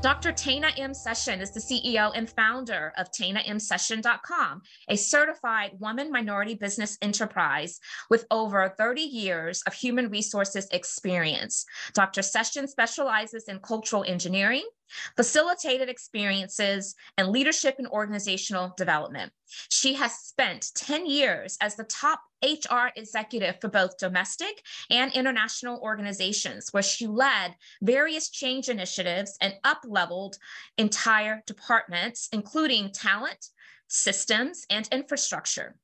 Dr. Tana M. Session is the CEO and founder of TanaMSession.com, a certified woman minority business enterprise with over 30 years of human resources experience. Dr. Session specializes in cultural engineering, facilitated experiences, and leadership and organizational development. She has spent 10 years as the top HR executive for both domestic and international organizations, where she led various change initiatives and up-leveled entire departments, including talent, systems, and infrastructure.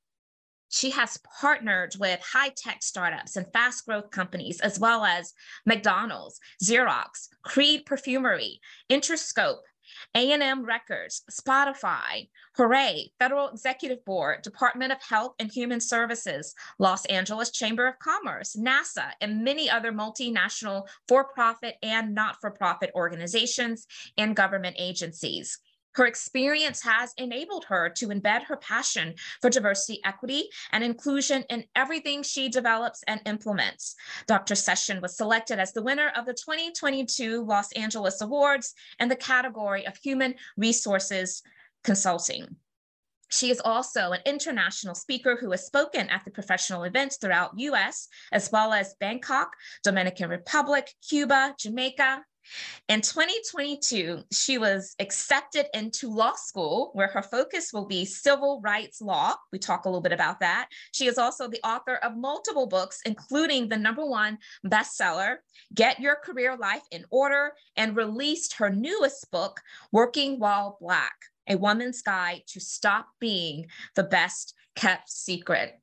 She has partnered with high tech startups and fast growth companies, as well as McDonald's, Xerox, Creed Perfumery, Interscope, A&M Records, Spotify, Hooray, Federal Executive Board, Department of Health and Human Services, Los Angeles Chamber of Commerce, NASA, and many other multinational for-profit and not-for-profit organizations and government agencies. Her experience has enabled her to embed her passion for diversity, equity, and inclusion in everything she develops and implements. Dr. Session was selected as the winner of the 2022 Los Angeles Awards in the category of Human Resources Consulting. She is also an international speaker who has spoken at the professional events throughout US, as well as Bangkok, Dominican Republic, Cuba, Jamaica, in 2022, she was accepted into law school where her focus will be civil rights law. We talk a little bit about that. She is also the author of multiple books, including the number one bestseller, Get Your Career Life in Order, and released her newest book, Working While Black, A Woman's Guide to Stop Being the Best Kept Secret.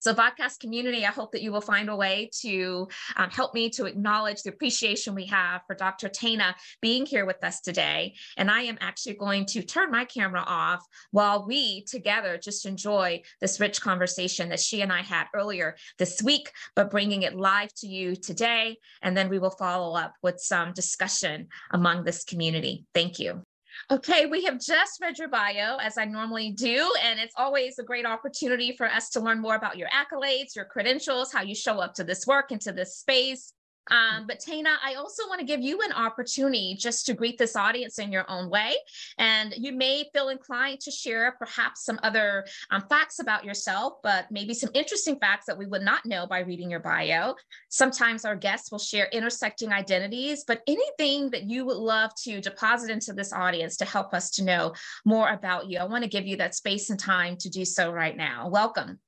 So podcast community, I hope that you will find a way to um, help me to acknowledge the appreciation we have for Dr. Tana being here with us today. And I am actually going to turn my camera off while we together just enjoy this rich conversation that she and I had earlier this week, but bringing it live to you today. And then we will follow up with some discussion among this community. Thank you. Okay, we have just read your bio as I normally do, and it's always a great opportunity for us to learn more about your accolades, your credentials, how you show up to this work, into this space. Um, but Tana, I also want to give you an opportunity just to greet this audience in your own way. And you may feel inclined to share perhaps some other um, facts about yourself, but maybe some interesting facts that we would not know by reading your bio. Sometimes our guests will share intersecting identities, but anything that you would love to deposit into this audience to help us to know more about you. I want to give you that space and time to do so right now. Welcome.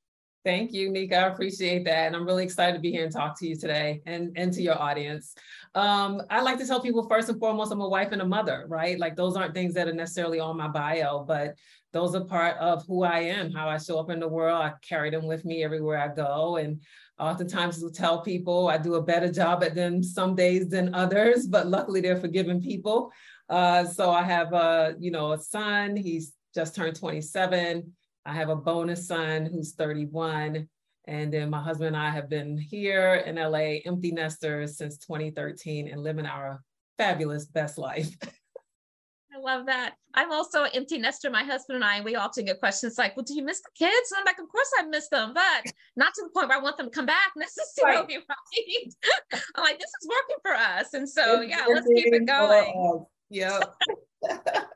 Thank you, Nika. I appreciate that. And I'm really excited to be here and talk to you today and, and to your audience. Um, I like to tell people first and foremost, I'm a wife and a mother, right? Like those aren't things that are necessarily on my bio, but those are part of who I am, how I show up in the world. I carry them with me everywhere I go. And oftentimes will tell people I do a better job at them some days than others, but luckily they're forgiving people. Uh, so I have a, you know, a son, he's just turned 27 I have a bonus son who's 31. And then my husband and I have been here in LA, empty nesters since 2013 and living our fabulous best life. I love that. I'm also an empty nester. My husband and I, we often get questions like, well, do you miss the kids? And I'm like, of course I miss them, but not to the point where I want them to come back necessarily, right? right? I'm like, this is working for us. And so, it's yeah, let's keep it going. Yeah.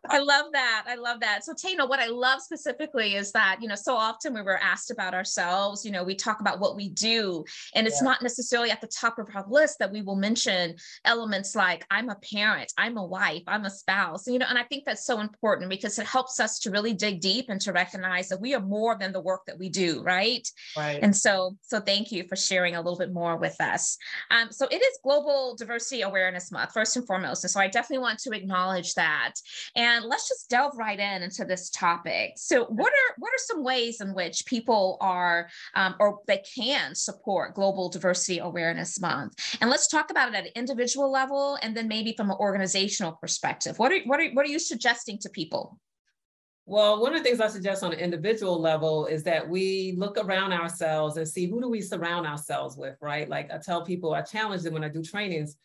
I love that. I love that. So Tana, what I love specifically is that, you know, so often we were asked about ourselves, you know, we talk about what we do, and it's yeah. not necessarily at the top of our list that we will mention elements like I'm a parent, I'm a wife, I'm a spouse, you know, and I think that's so important because it helps us to really dig deep and to recognize that we are more than the work that we do, right? Right. And so, so thank you for sharing a little bit more with us. Um, so it is Global Diversity Awareness Month, first and foremost. And so I definitely want to acknowledge that. And let's just delve right in into this topic. So, what are what are some ways in which people are um, or they can support Global Diversity Awareness Month? And let's talk about it at an individual level, and then maybe from an organizational perspective. What are what are what are you suggesting to people? Well, one of the things I suggest on an individual level is that we look around ourselves and see who do we surround ourselves with, right? Like I tell people, I challenge them when I do trainings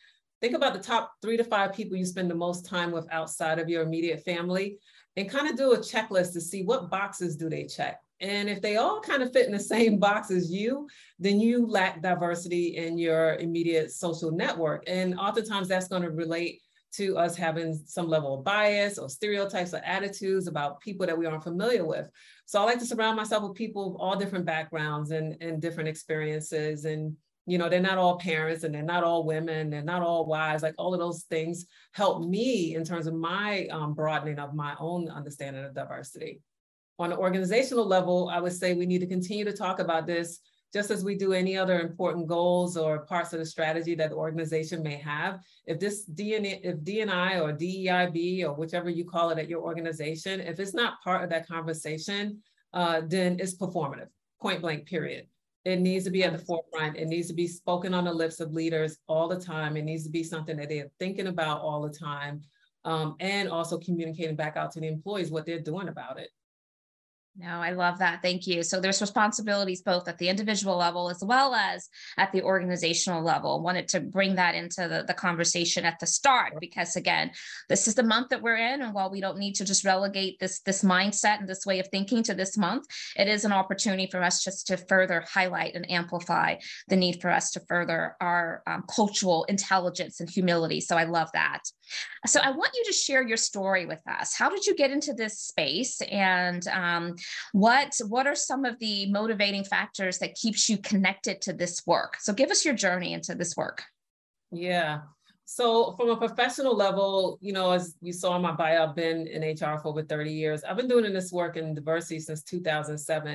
think about the top three to five people you spend the most time with outside of your immediate family and kind of do a checklist to see what boxes do they check. And if they all kind of fit in the same box as you, then you lack diversity in your immediate social network. And oftentimes that's going to relate to us having some level of bias or stereotypes or attitudes about people that we aren't familiar with. So I like to surround myself with people of all different backgrounds and, and different experiences. And, you know, they're not all parents and they're not all women, they're not all wives. Like all of those things help me in terms of my um, broadening of my own understanding of diversity. On an organizational level, I would say we need to continue to talk about this just as we do any other important goals or parts of the strategy that the organization may have, if this DNA, if DNI or DEIB or whichever you call it at your organization, if it's not part of that conversation, uh, then it's performative, point blank, period. It needs to be at the forefront. It needs to be spoken on the lips of leaders all the time. It needs to be something that they're thinking about all the time. Um, and also communicating back out to the employees what they're doing about it. No, I love that. Thank you. So there's responsibilities both at the individual level as well as at the organizational level. Wanted to bring that into the, the conversation at the start because again, this is the month that we're in. And while we don't need to just relegate this, this mindset and this way of thinking to this month, it is an opportunity for us just to further highlight and amplify the need for us to further our um, cultural intelligence and humility. So I love that. So I want you to share your story with us. How did you get into this space and um, what what are some of the motivating factors that keeps you connected to this work? So give us your journey into this work. Yeah. So from a professional level you know as you saw in my bio i've been in hr for over 30 years. I've been doing this work in diversity since 2007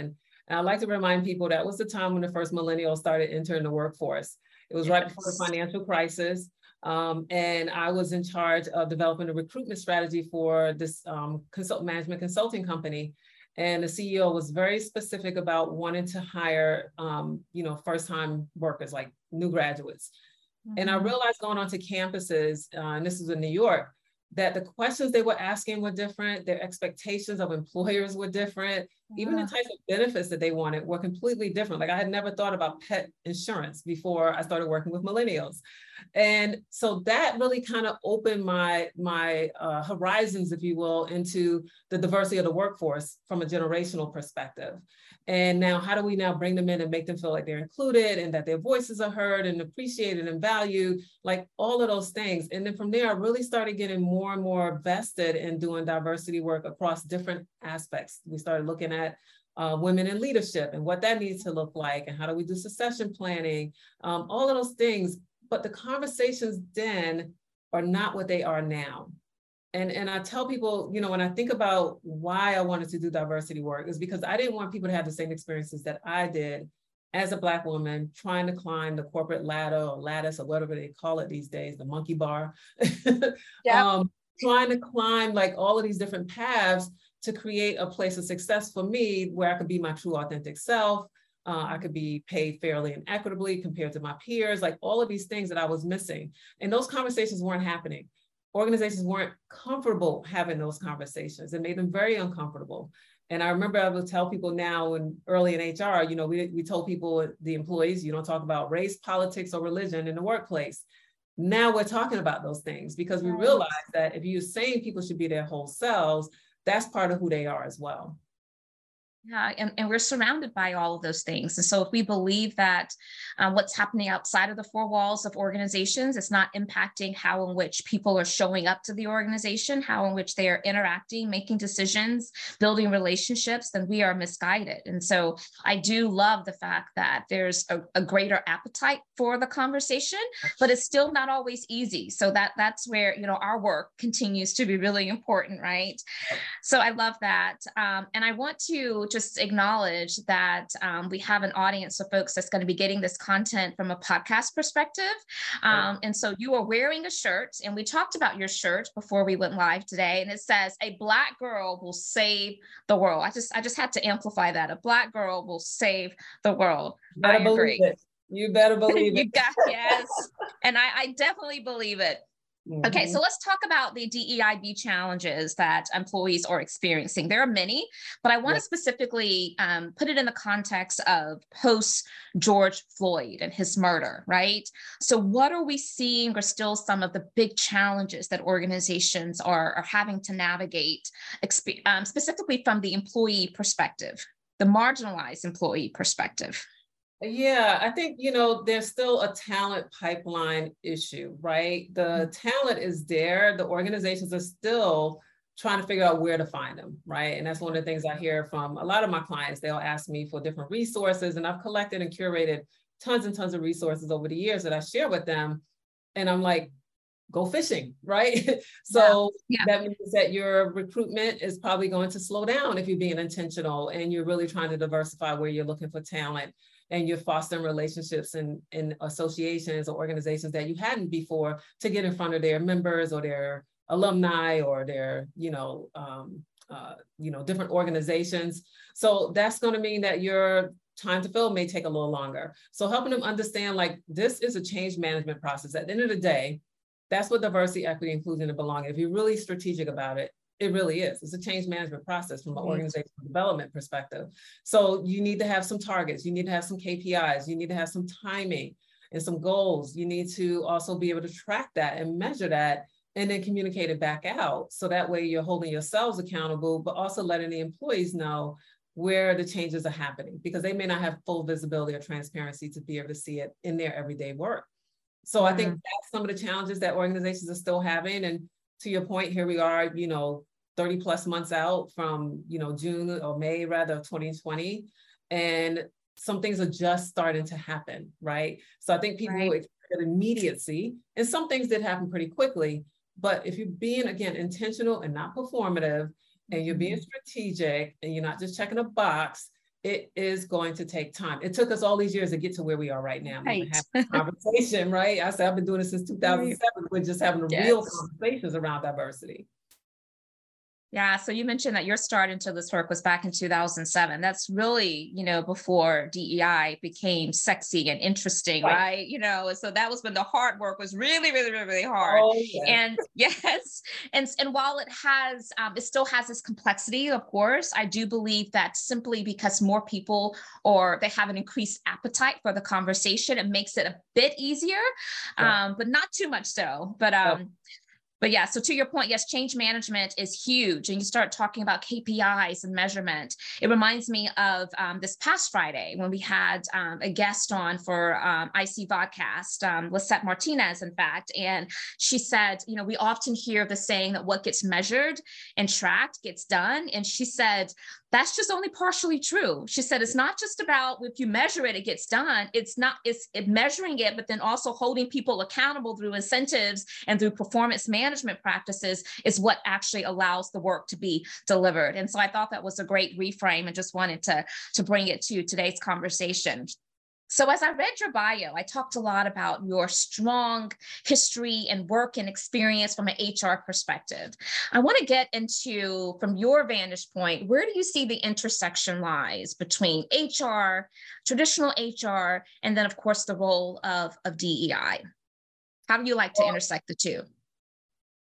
and i'd like to remind people that was the time when the first millennials started entering the workforce. It was yes. right before the financial crisis. Um, and I was in charge of developing a recruitment strategy for this um, consult management consulting company. And the CEO was very specific about wanting to hire, um, you know, first-time workers, like new graduates. Mm-hmm. And I mm-hmm. realized going onto campuses, uh, and this is in New York, that the questions they were asking were different, their expectations of employers were different, yeah. even the types of benefits that they wanted were completely different. Like I had never thought about pet insurance before I started working with millennials. And so that really kind of opened my, my uh, horizons, if you will, into the diversity of the workforce from a generational perspective. And now, how do we now bring them in and make them feel like they're included and that their voices are heard and appreciated and valued, like all of those things. And then from there, I really started getting more and more vested in doing diversity work across different aspects. We started looking at uh, women in leadership and what that needs to look like, and how do we do succession planning, um, all of those things. But the conversations then are not what they are now and and I tell people, you know, when I think about why I wanted to do diversity work is because I didn't want people to have the same experiences that I did as a black woman trying to climb the corporate ladder or lattice or whatever they call it these days, the monkey bar. yeah. um, trying to climb like all of these different paths to create a place of success for me where I could be my true authentic self. Uh, I could be paid fairly and equitably compared to my peers, like all of these things that I was missing. And those conversations weren't happening organizations weren't comfortable having those conversations. It made them very uncomfortable. And I remember I would tell people now and early in HR, you know, we, we told people, the employees, you don't talk about race, politics, or religion in the workplace. Now we're talking about those things because we realize that if you're saying people should be their whole selves, that's part of who they are as well. Yeah, and, and we're surrounded by all of those things. And so if we believe that um, what's happening outside of the four walls of organizations is not impacting how in which people are showing up to the organization, how in which they are interacting, making decisions, building relationships, then we are misguided. And so I do love the fact that there's a, a greater appetite for the conversation, but it's still not always easy. So that that's where you know our work continues to be really important, right? So I love that. Um, and I want to just acknowledge that um, we have an audience of folks that's going to be getting this content from a podcast perspective. Um, and so you are wearing a shirt, and we talked about your shirt before we went live today, and it says, "A black girl will save the world." I just I just had to amplify that. A black girl will save the world. I agree. It. You better believe it. you got yes, and I, I definitely believe it. Okay, so mm-hmm. let's talk about the DEIB challenges that employees are experiencing. There are many, but I want to yes. specifically um, put it in the context of post George Floyd and his murder, right? So, what are we seeing are still some of the big challenges that organizations are, are having to navigate, um, specifically from the employee perspective, the marginalized employee perspective? Yeah, I think, you know, there's still a talent pipeline issue, right? The mm-hmm. talent is there. The organizations are still trying to figure out where to find them, right? And that's one of the things I hear from a lot of my clients. They'll ask me for different resources, and I've collected and curated tons and tons of resources over the years that I share with them. And I'm like, go fishing, right? so yeah. Yeah. that means that your recruitment is probably going to slow down if you're being intentional and you're really trying to diversify where you're looking for talent and you're fostering relationships and in, in associations or organizations that you hadn't before to get in front of their members or their alumni or their, you know, um, uh, you know, different organizations. So that's going to mean that your time to fill may take a little longer. So helping them understand like this is a change management process. At the end of the day, that's what diversity, equity, inclusion, and belonging. If you're really strategic about it, it really is. It's a change management process from an mm-hmm. organizational development perspective. So you need to have some targets, you need to have some KPIs, you need to have some timing and some goals. You need to also be able to track that and measure that and then communicate it back out. So that way you're holding yourselves accountable, but also letting the employees know where the changes are happening because they may not have full visibility or transparency to be able to see it in their everyday work. So I think mm-hmm. that's some of the challenges that organizations are still having. And to your point, here we are, you know, 30 plus months out from, you know, June or May rather of 2020. And some things are just starting to happen, right? So I think people right. expect immediacy and some things did happen pretty quickly. But if you're being, again, intentional and not performative, and you're being mm-hmm. strategic and you're not just checking a box, it is going to take time. It took us all these years to get to where we are right now. Right. conversation, right? I said I've been doing this since 2007. We're just having yes. real conversations around diversity. Yeah. So you mentioned that your start into this work was back in 2007. That's really, you know, before DEI became sexy and interesting, right? right? You know, so that was when the hard work was really, really, really, really hard. Oh, yes. And yes. And, and while it has, um, it still has this complexity, of course, I do believe that simply because more people or they have an increased appetite for the conversation, it makes it a bit easier, yeah. um, but not too much so. But um, but yeah, so to your point, yes, change management is huge. And you start talking about KPIs and measurement. It reminds me of um, this past Friday when we had um, a guest on for um, IC Vodcast, um, Lisette Martinez, in fact. And she said, you know, we often hear the saying that what gets measured and tracked gets done. And she said, that's just only partially true. She said it's not just about if you measure it, it gets done. It's not, it's it measuring it, but then also holding people accountable through incentives and through performance management practices is what actually allows the work to be delivered. And so I thought that was a great reframe and just wanted to, to bring it to today's conversation. So, as I read your bio, I talked a lot about your strong history and work and experience from an HR perspective. I want to get into, from your vantage point, where do you see the intersection lies between HR, traditional HR, and then, of course, the role of, of DEI? How do you like to intersect the two?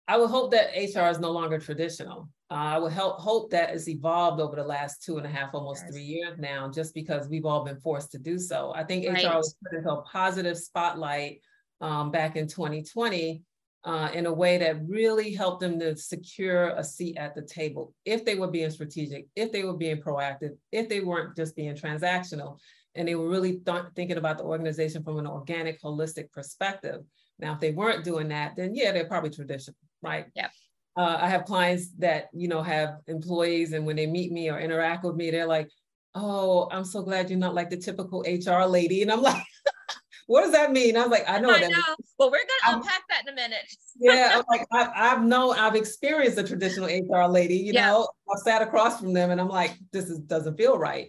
I would hope that HR is no longer traditional. Uh, I would help, hope that it's evolved over the last two and a half, almost yes. three years now, just because we've all been forced to do so. I think right. HR was put into a positive spotlight um, back in 2020 uh, in a way that really helped them to secure a seat at the table if they were being strategic, if they were being proactive, if they weren't just being transactional, and they were really th- thinking about the organization from an organic, holistic perspective. Now, if they weren't doing that, then yeah, they're probably traditional, right? Yeah. Uh, I have clients that, you know, have employees and when they meet me or interact with me, they're like, oh, I'm so glad you're not like the typical HR lady. And I'm like, what does that mean? I was like, I know. I know. Well, we're gonna unpack that in a minute. yeah, I'm like I, have known, I've experienced a traditional HR lady. You yeah. know, I've sat across from them, and I'm like, this is doesn't feel right.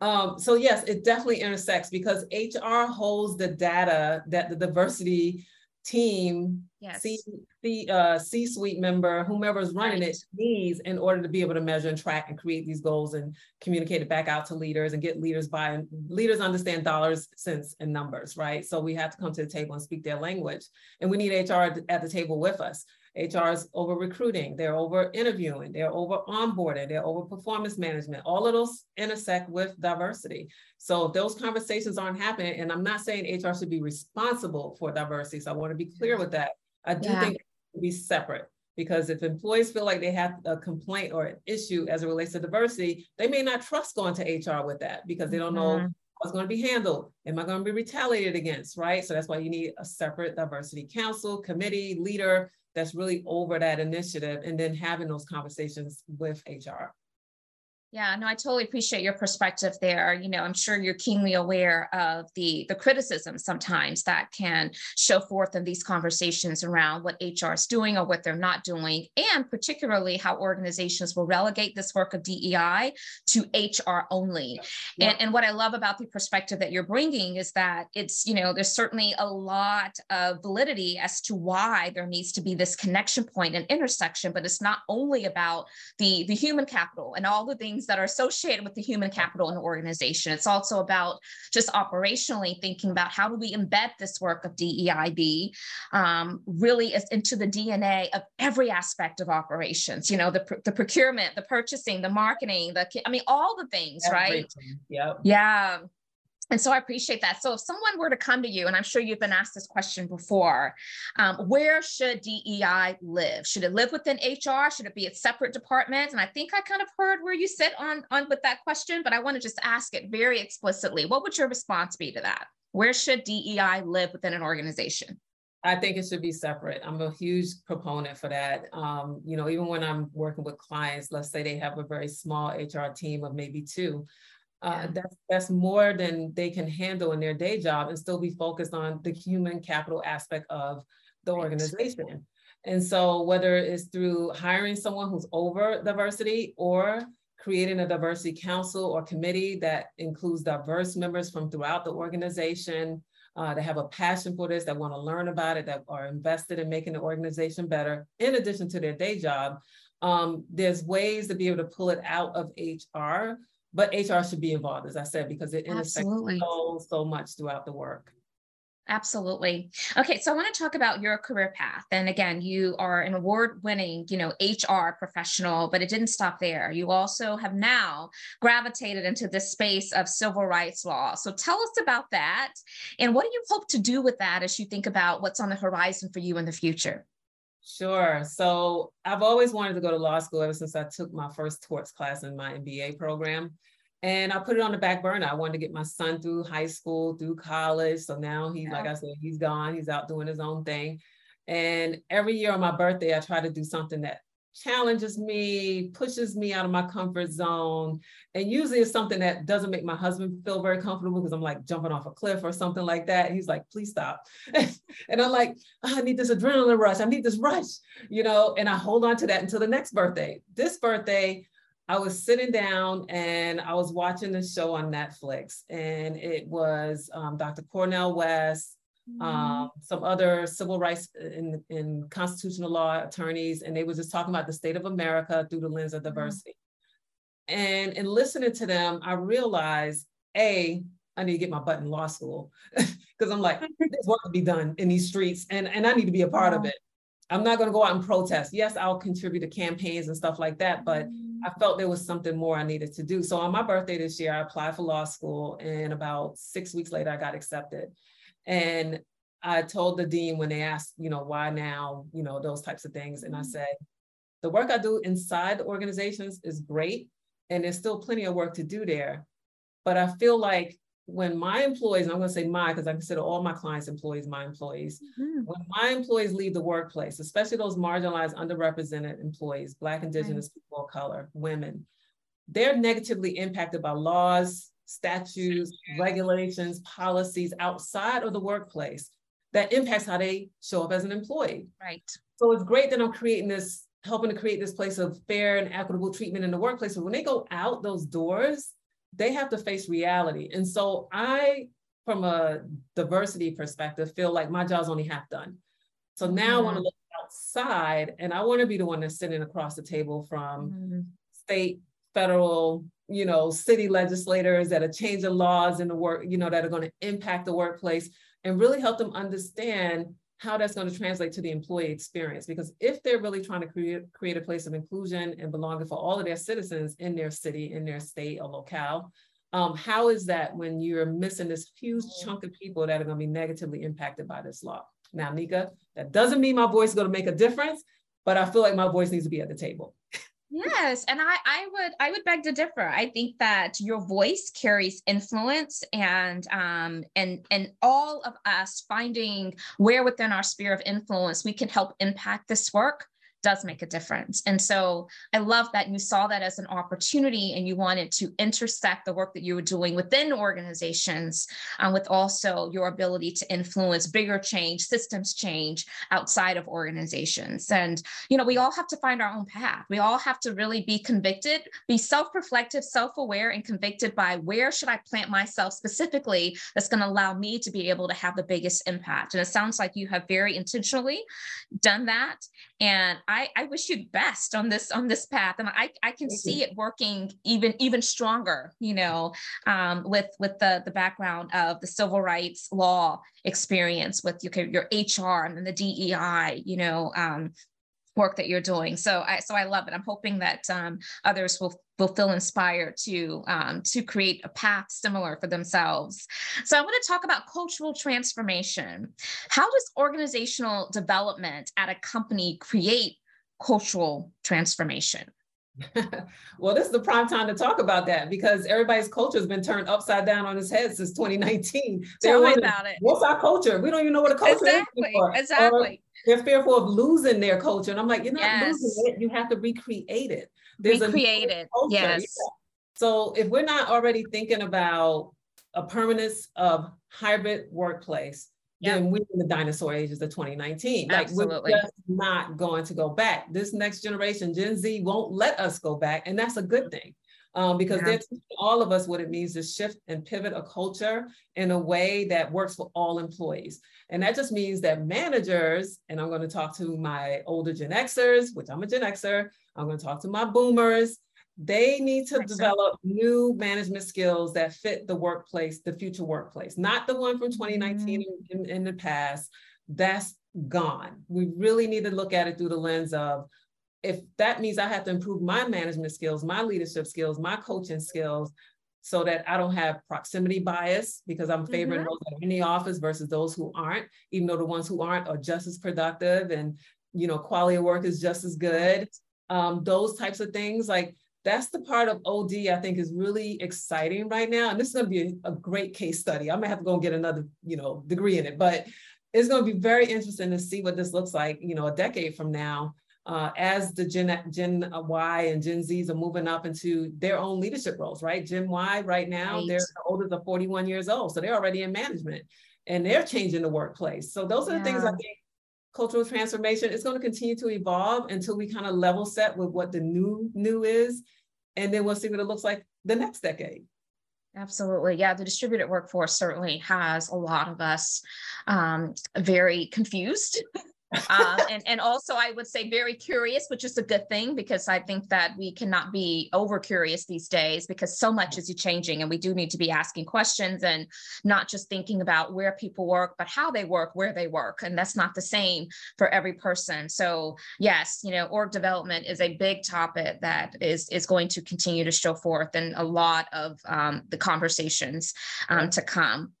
Um, so yes, it definitely intersects because HR holds the data that the diversity team, yes. C, C, uh, C-suite member, whomever is running right. it needs in order to be able to measure and track and create these goals and communicate it back out to leaders and get leaders by leaders understand dollars, cents, and numbers, right? So we have to come to the table and speak their language. And we need HR at the table with us. HR is over recruiting, they're over interviewing, they're over onboarding, they're over performance management. All of those intersect with diversity. So if those conversations aren't happening, and I'm not saying HR should be responsible for diversity, so I want to be clear with that. I do yeah. think it should be separate because if employees feel like they have a complaint or an issue as it relates to diversity, they may not trust going to HR with that because they don't know mm-hmm. how it's going to be handled. Am I going to be retaliated against, right? So that's why you need a separate diversity council, committee, leader that's really over that initiative and then having those conversations with HR. Yeah, no, I totally appreciate your perspective there. You know, I'm sure you're keenly aware of the the criticism sometimes that can show forth in these conversations around what HR is doing or what they're not doing, and particularly how organizations will relegate this work of DEI to HR only. Yeah. And, and what I love about the perspective that you're bringing is that it's, you know, there's certainly a lot of validity as to why there needs to be this connection point and intersection, but it's not only about the the human capital and all the things things that are associated with the human capital in the organization. It's also about just operationally thinking about how do we embed this work of DEIB um, really into the DNA of every aspect of operations. You know, the, the procurement, the purchasing, the marketing, the I mean, all the things, Everything. right? Yeah. Yeah. And so I appreciate that. So if someone were to come to you, and I'm sure you've been asked this question before, um, where should DEI live? Should it live within HR? Should it be a separate department? And I think I kind of heard where you sit on, on with that question, but I want to just ask it very explicitly. What would your response be to that? Where should DEI live within an organization? I think it should be separate. I'm a huge proponent for that. Um, you know, even when I'm working with clients, let's say they have a very small HR team of maybe two, uh, that's that's more than they can handle in their day job and still be focused on the human capital aspect of the organization. And so whether it's through hiring someone who's over diversity or creating a diversity council or committee that includes diverse members from throughout the organization uh, that have a passion for this, that want to learn about it, that are invested in making the organization better, in addition to their day job, um, there's ways to be able to pull it out of HR but HR should be involved, as I said, because it intersects so, so much throughout the work. Absolutely. Okay, so I want to talk about your career path. And again, you are an award-winning, you know, HR professional, but it didn't stop there. You also have now gravitated into this space of civil rights law. So tell us about that, and what do you hope to do with that as you think about what's on the horizon for you in the future? Sure. So I've always wanted to go to law school ever since I took my first torts class in my MBA program. And I put it on the back burner. I wanted to get my son through high school, through college. So now he's, yeah. like I said, he's gone. He's out doing his own thing. And every year on my birthday, I try to do something that challenges me, pushes me out of my comfort zone. And usually it's something that doesn't make my husband feel very comfortable because I'm like jumping off a cliff or something like that. he's like, please stop. and I'm like, oh, I need this adrenaline rush. I need this rush, you know, and I hold on to that until the next birthday. This birthday, I was sitting down and I was watching the show on Netflix, and it was um, Dr. Cornel West. Um, some other civil rights and, and constitutional law attorneys, and they were just talking about the state of America through the lens of mm-hmm. diversity. Mm-hmm. And in listening to them, I realized, A, I need to get my butt in law school because I'm like, there's work to be done in these streets, and, and I need to be a part of it. I'm not going to go out and protest. Yes, I'll contribute to campaigns and stuff like that, but mm-hmm. I felt there was something more I needed to do. So on my birthday this year, I applied for law school, and about six weeks later, I got accepted. And I told the dean when they asked, you know, why now, you know, those types of things. And I mm-hmm. said, the work I do inside the organizations is great. And there's still plenty of work to do there. But I feel like when my employees, I'm going to say my, because I consider all my clients' employees my employees. Mm-hmm. When my employees leave the workplace, especially those marginalized, underrepresented employees, Black, Indigenous right. people of color, women, they're negatively impacted by laws, statutes, regulations, policies outside of the workplace that impacts how they show up as an employee. Right. So it's great that I'm creating this, helping to create this place of fair and equitable treatment in the workplace. But when they go out those doors, they have to face reality. And so I, from a diversity perspective, feel like my job's only half done. So now I want to look outside and I want to be the one that's sitting across the table from mm-hmm. state, federal, you know, city legislators that are changing laws in the work, you know, that are going to impact the workplace and really help them understand how that's going to translate to the employee experience. Because if they're really trying to create, create a place of inclusion and belonging for all of their citizens in their city, in their state or locale, um, how is that when you're missing this huge chunk of people that are going to be negatively impacted by this law? Now, Nika, that doesn't mean my voice is going to make a difference, but I feel like my voice needs to be at the table. Yes, and I I would I would beg to differ. I think that your voice carries influence and um and and all of us finding where within our sphere of influence we can help impact this work does make a difference. And so I love that you saw that as an opportunity and you wanted to intersect the work that you were doing within organizations um, with also your ability to influence bigger change, systems change outside of organizations. And, you know, we all have to find our own path. We all have to really be convicted, be self-reflective, self-aware, and convicted by where should I plant myself specifically that's going to allow me to be able to have the biggest impact. And it sounds like you have very intentionally done that. And I, I wish you the best on this on this path, and I, I can Thank see you. it working even even stronger. You know, um, with with the the background of the civil rights law experience with your your HR and the DEI. You know, um, work that you're doing. So I so I love it. I'm hoping that um, others will will feel inspired to um, to create a path similar for themselves. So I want to talk about cultural transformation. How does organizational development at a company create cultural transformation? well, this is the prime time to talk about that because everybody's culture has been turned upside down on its head since 2019. Tell me about it. What's our culture? We don't even know what a culture exactly, is. Anymore. Exactly. they're fearful of losing their culture. And I'm like, you're not yes. losing it. You have to recreate it. There's recreate it. Yes. Yeah. So if we're not already thinking about a permanence of hybrid workplace, then we're in the dinosaur ages of 2019. Absolutely. Like we're just not going to go back. This next generation, Gen Z, won't let us go back, and that's a good thing. Um, because yeah. they're teaching all of us what it means to shift and pivot a culture in a way that works for all employees. And that just means that managers, and I'm going to talk to my older Gen Xers, which I'm a Gen Xer, I'm going to talk to my boomers, they need to develop new management skills that fit the workplace, the future workplace, not the one from 2019 mm-hmm. in, in the past. That's gone. We really need to look at it through the lens of if that means I have to improve my management skills, my leadership skills, my coaching skills, so that I don't have proximity bias because I'm favoring mm-hmm. those that are in the office versus those who aren't, even though the ones who aren't are just as productive and you know quality of work is just as good. Um, those types of things, like that's the part of OD I think is really exciting right now. And this is going to be a, a, great case study. I might have to go and get another, you know, degree in it, but it's going to be very interesting to see what this looks like, you know, a decade from now. Uh, as the Gen, Gen Y and Gen Zs are moving up into their own leadership roles, right? Gen Y right now, right. they're the oldest of 41 years old. So they're already in management and they're changing the workplace. So those are yeah. the things I think cultural transformation is going to continue to evolve until we kind of level set with what the new new is and then we'll see what it looks like the next decade Absolutely. Yeah. The distributed workforce certainly has a lot of us um, very confused um, and, and also I would say very curious, which is a good thing because I think that we cannot be over curious these days because so much is changing and we do need to be asking questions and not just thinking about where people work, but how they work, where they work. And that's not the same for every person. So yes, you know, org development is a big topic that is, is going to continue to show forth in a lot of um, the conversations um, to come.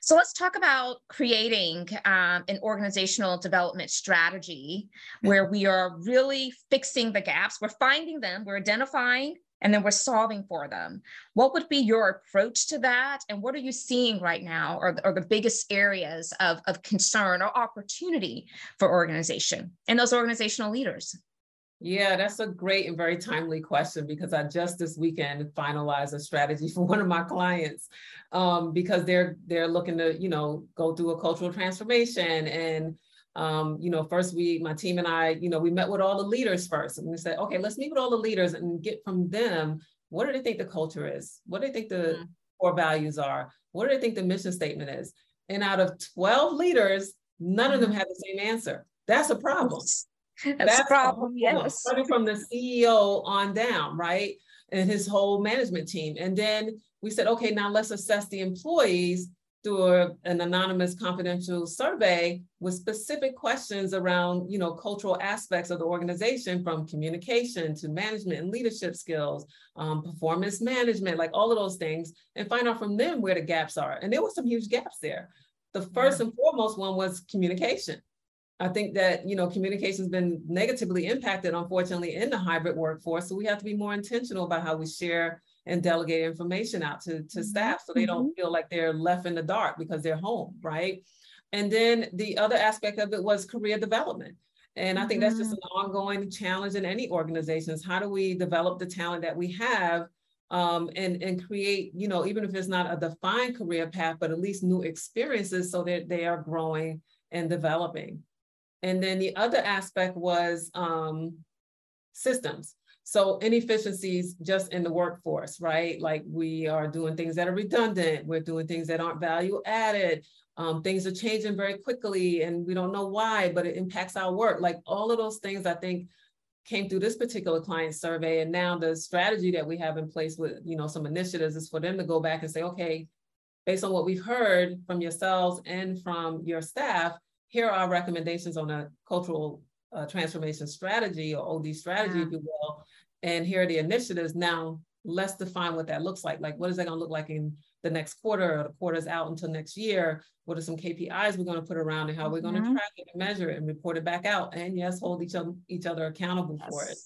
So let's talk about creating um, an organizational development strategy where we are really fixing the gaps. We're finding them, we're identifying, and then we're solving for them. What would be your approach to that? And what are you seeing right now are, are the biggest areas of, of concern or opportunity for organization and those organizational leaders? Yeah, that's a great and very timely question because I just this weekend finalized a strategy for one of my clients um, because they're they're looking to you know go through a cultural transformation and um, you know first we my team and I you know we met with all the leaders first and we said okay let's meet with all the leaders and get from them what do they think the culture is what do they think the mm-hmm. core values are what do they think the mission statement is and out of 12 leaders none of them mm-hmm. had the same answer That's a problem. That's, That's a problem, yes. Starting from the CEO on down, right? And his whole management team. And then we said, okay, now let's assess the employees through an anonymous confidential survey with specific questions around you know cultural aspects of the organization from communication to management and leadership skills um, performance management like all of those things and find out from them where the gaps are and there were some huge gaps there the first yeah. and foremost one was communication I think that you know communication has been negatively impacted, unfortunately, in the hybrid workforce. So we have to be more intentional about how we share and delegate information out to, to mm-hmm. staff so they don't mm-hmm. feel like they're left in the dark because they're home, right? And then the other aspect of it was career development. And I think that's just mm-hmm. an ongoing challenge in any organizations. How do we develop the talent that we have um, and, and create, you know, even if it's not a defined career path, but at least new experiences so that they are growing and developing. And then the other aspect was um, systems. So inefficiencies just in the workforce, right? Like we are doing things that are redundant, we're doing things that aren't value added. Um, things are changing very quickly and we don't know why, but it impacts our work. Like all of those things, I think came through this particular client survey. And now the strategy that we have in place with, you know, some initiatives is for them to go back and say, okay, based on what we've heard from yourselves and from your staff, here are our recommendations on a cultural uh, transformation strategy or OD strategy, yeah. if you will. And here are the initiatives. Now, let's define what that looks like. Like, what is that going to look like in the next quarter or the quarters out until next year? What are some KPIs we're going to put around and how mm-hmm. we're going to track it and measure it and report it back out? And yes, hold each other, each other accountable yes. for it.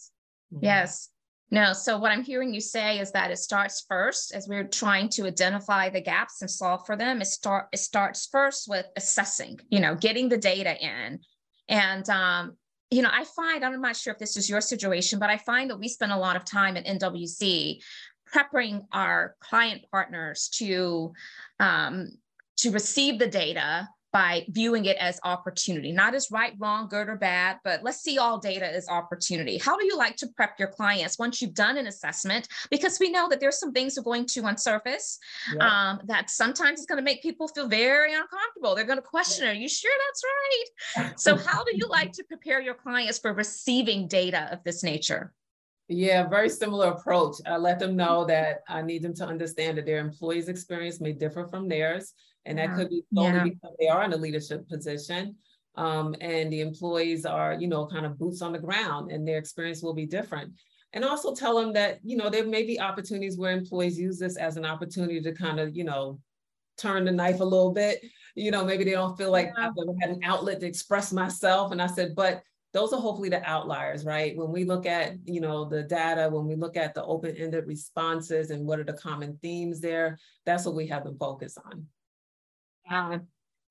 Mm-hmm. Yes. No, so what I'm hearing you say is that it starts first as we're trying to identify the gaps and solve for them. It start it starts first with assessing, you know, getting the data in. And um, you know, I find, I'm not sure if this is your situation, but I find that we spend a lot of time at NWC preparing our client partners to um, to receive the data by viewing it as opportunity, not as right, wrong, good or bad, but let's see all data as opportunity. How do you like to prep your clients once you've done an assessment? Because we know that there's some things are going to unsurface yeah. um, that sometimes it's going to make people feel very uncomfortable. They're going to question, are you sure that's right? so how do you like to prepare your clients for receiving data of this nature? Yeah, very similar approach. I let them know that I need them to understand that their employees' experience may differ from theirs and that could be solely yeah. because they are in a leadership position. Um, and the employees are, you know, kind of boots on the ground and their experience will be different. And also tell them that, you know, there may be opportunities where employees use this as an opportunity to kind of, you know, turn the knife a little bit. You know, maybe they don't feel like yeah. I've never had an outlet to express myself. And I said, but those are hopefully the outliers, right? When we look at, you know, the data, when we look at the open-ended responses and what are the common themes there, that's what we have them focus on. Yeah.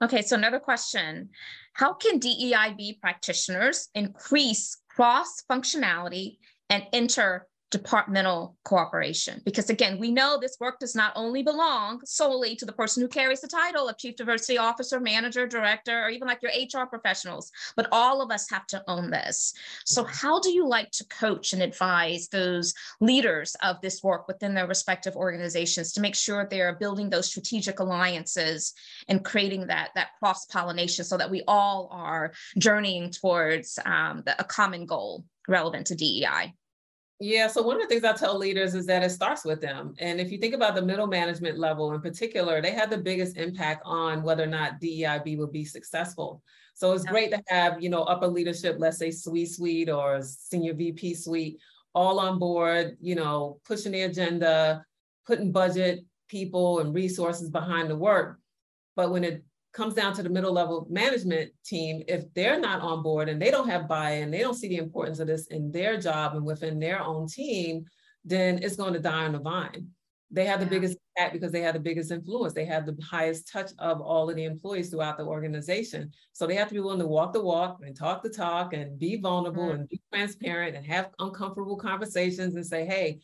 Okay, so another question. How can DEIB practitioners increase cross functionality and inter departmental cooperation. Because again, we know this work does not only belong solely to the person who carries the title of Chief Diversity Officer, Manager, Director, or even like your HR professionals, but all of us have to own this. So, how do you like to coach and advise those leaders of this work within their respective organizations to make sure they're building those strategic alliances and creating that, that cross pollination so that we all are journeying towards um, the, a common goal relevant to DEI? Yeah, so one of the things I tell leaders is that it starts with them. And if you think about the middle management level in particular, they have the biggest impact on whether or not DEIB will be successful. So it's great to have, you know, upper leadership, let's say C-suite or senior VP suite, all on board, you know, pushing the agenda, putting budget, people and resources behind the work. But when it comes down to the middle level management team, if they're not on board and they don't have buy-in, they don't see the importance of this in their job and within their own team, then it's going to die on the vine. They have the yeah. biggest impact because they have the biggest influence. They have the highest touch of all of the employees throughout the organization. So they have to be willing to walk the walk and talk the talk and be vulnerable mm-hmm. and be transparent and have uncomfortable conversations and say, hey,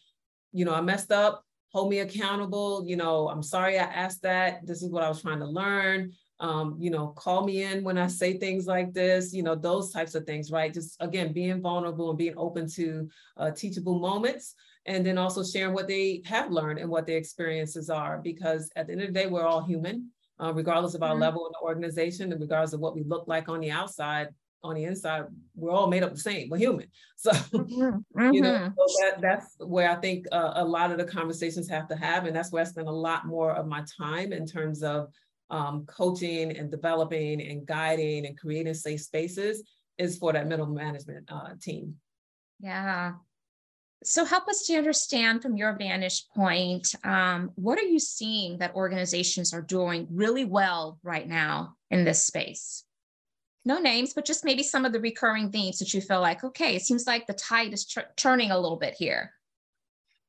you know, I messed up hold me accountable. You know, I'm sorry I asked that. This is what I was trying to learn um, you know, call me in when I say things like this, you know, those types of things, right? Just again, being vulnerable and being open to uh, teachable moments. And then also sharing what they have learned and what their experiences are, because at the end of the day, we're all human, uh, regardless of our mm-hmm. level in the organization and regardless of what we look like on the outside. on the inside, we're all made up the same. We're human. So, mm-hmm. you know, mm-hmm. so that, that's where I think uh, a lot of the conversations have to have. And that's where I spend a lot more of my time in terms of um, coaching and developing and guiding and creating safe spaces is for that middle management uh, team. Yeah. So help us to understand from your vantage point, um, what are you seeing that organizations are doing really well right now in this space? no names, but just maybe some of the recurring themes that you feel like, okay, it seems like the tide is turning a little bit here.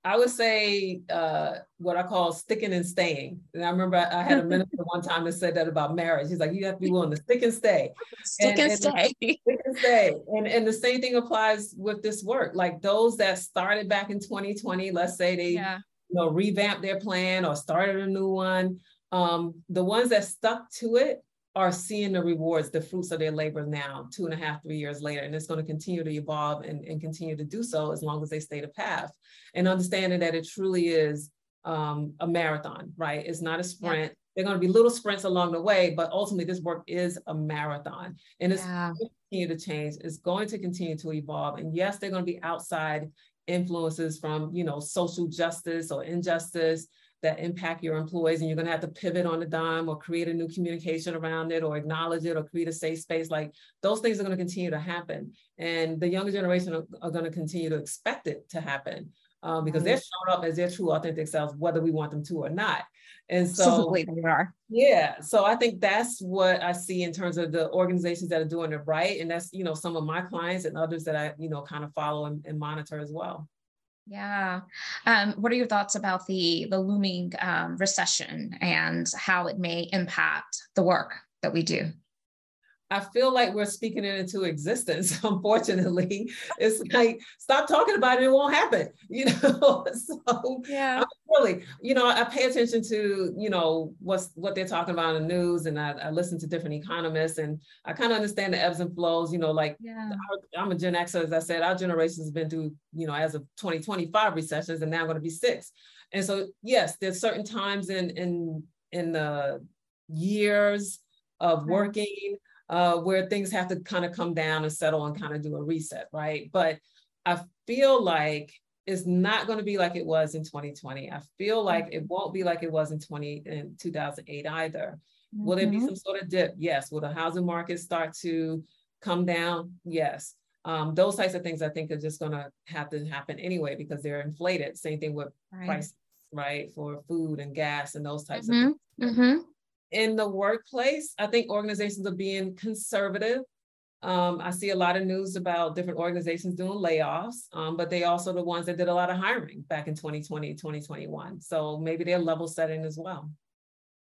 I would say uh, what I call sticking and staying. And I remember I had a minister one time that said that about marriage. He's like, you have to be willing to stick and stay. Stick and, and, and stay. Stick and stay. And, and the same thing applies with this work. Like those that started back in 2020, let's say they yeah. you know revamped their plan or started a new one. Um, the ones that stuck to it are seeing the rewards, the fruits of their labor now, two and a half, three years later. And it's going to continue to evolve and, and continue to do so as long as they stay the path. And understanding that it truly is um, a marathon, right? It's not a sprint. Yeah. There are going to be little sprints along the way, but ultimately this work is a marathon. And it's yeah. going to continue to change. It's going to continue to evolve. And yes, they're going to be outside influences from, you know, social justice or injustice that impact your employees and you're going to have to pivot on the dime or create a new communication around it or acknowledge it or create a safe space. Like those things are going to continue to happen and the younger generation are, are going to continue to expect it to happen um, because they're showing up as their true authentic selves whether we want them to or not. And so Absolutely they are. Yeah so i think that's what i see in terms of the organizations that are doing it right and that's you know some of my clients and others that i you know kind of follow and, and monitor as well yeah. Um, what are your thoughts about the the looming um, recession and how it may impact the work that we do? I feel like we're speaking it into existence. Unfortunately, it's like stop talking about it; it won't happen. You know, so yeah, really, you know, I pay attention to you know what's what they're talking about in the news, and I, I listen to different economists, and I kind of understand the ebbs and flows. You know, like yeah. I'm a Gen Xer, as I said, our generation has been through you know as of 2025 recessions, and now going to be six. And so, yes, there's certain times in in in the years of working uh, where things have to kind of come down and settle and kind of do a reset, right? But I feel like it's not going to be like it was in 2020. I feel like it won't be like it was in 20 in 2008 either. Mm-hmm. Will there be mm-hmm. some sort of dip? Yes. Will the housing market start to come down? Yes. Um, those types of things I think are just going to have to happen anyway because they're inflated. Same thing with right. price, right, for food and gas and those types mm-hmm. of things. Mm-hmm in the workplace, I think organizations are being conservative. Um, I see a lot of news about different organizations doing layoffs, um, but they also the ones that did a lot of hiring back in 2020, 2021. So maybe they're level setting as well.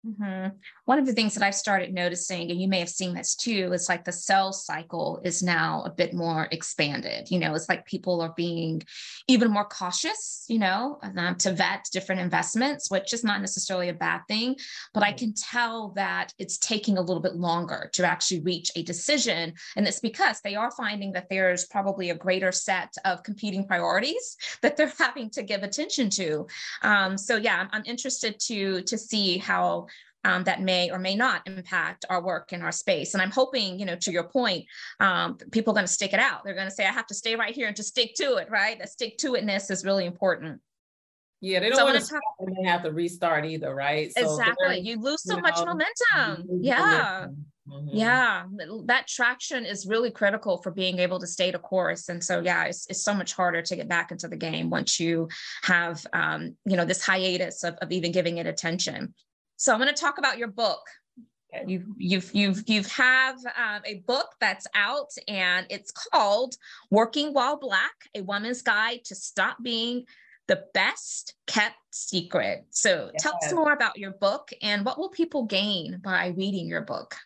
Mm-hmm. One of the things that I've started noticing, and you may have seen this too, is like the sales cycle is now a bit more expanded. You know, it's like people are being even more cautious, you know, um, to vet different investments, which is not necessarily a bad thing. But I can tell that it's taking a little bit longer to actually reach a decision. And it's because they are finding that there's probably a greater set of competing priorities that they're having to give attention to. Um, so, yeah, I'm, I'm interested to, to see how um, that may or may not impact our work in our space. And I'm hoping, you know, to your point, um, people are going to stick it out. They're going to say, I have to stay right here and just stick to it, right? That stick to itness is really important. Yeah, they don't so want to talk- and they have to restart either, right? So exactly. You lose so you much know, momentum. Yeah. Mm-hmm. Yeah, that traction is really critical for being able to stay the course. And so, yeah, it's, it's so much harder to get back into the game once you have, um, you know, this hiatus of, of even giving it attention. So I'm going to talk about your book. You've you've you've you've have um, a book that's out, and it's called "Working While Black: A Woman's Guide to Stop Being the Best Kept Secret." So yes. tell us more about your book, and what will people gain by reading your book?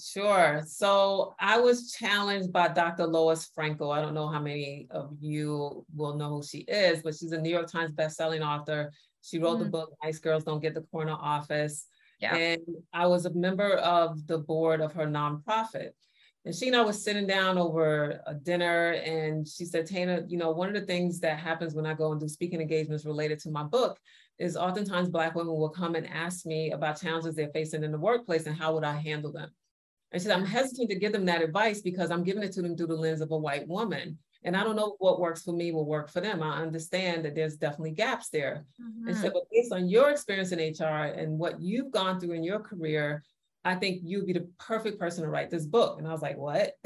Sure. So I was challenged by Dr. Lois Frankel. I don't know how many of you will know who she is, but she's a New York Times bestselling author. She wrote mm. the book Nice Girls Don't Get the Corner Office. Yeah. And I was a member of the board of her nonprofit. And she and I was sitting down over a dinner, and she said, Tana, you know, one of the things that happens when I go and do speaking engagements related to my book is oftentimes Black women will come and ask me about challenges they're facing in the workplace and how would I handle them. And she said, I'm hesitant to give them that advice because I'm giving it to them through the lens of a white woman. And I don't know what works for me will work for them. I understand that there's definitely gaps there. Mm-hmm. And so, but based on your experience in HR and what you've gone through in your career, I think you'd be the perfect person to write this book. And I was like, what?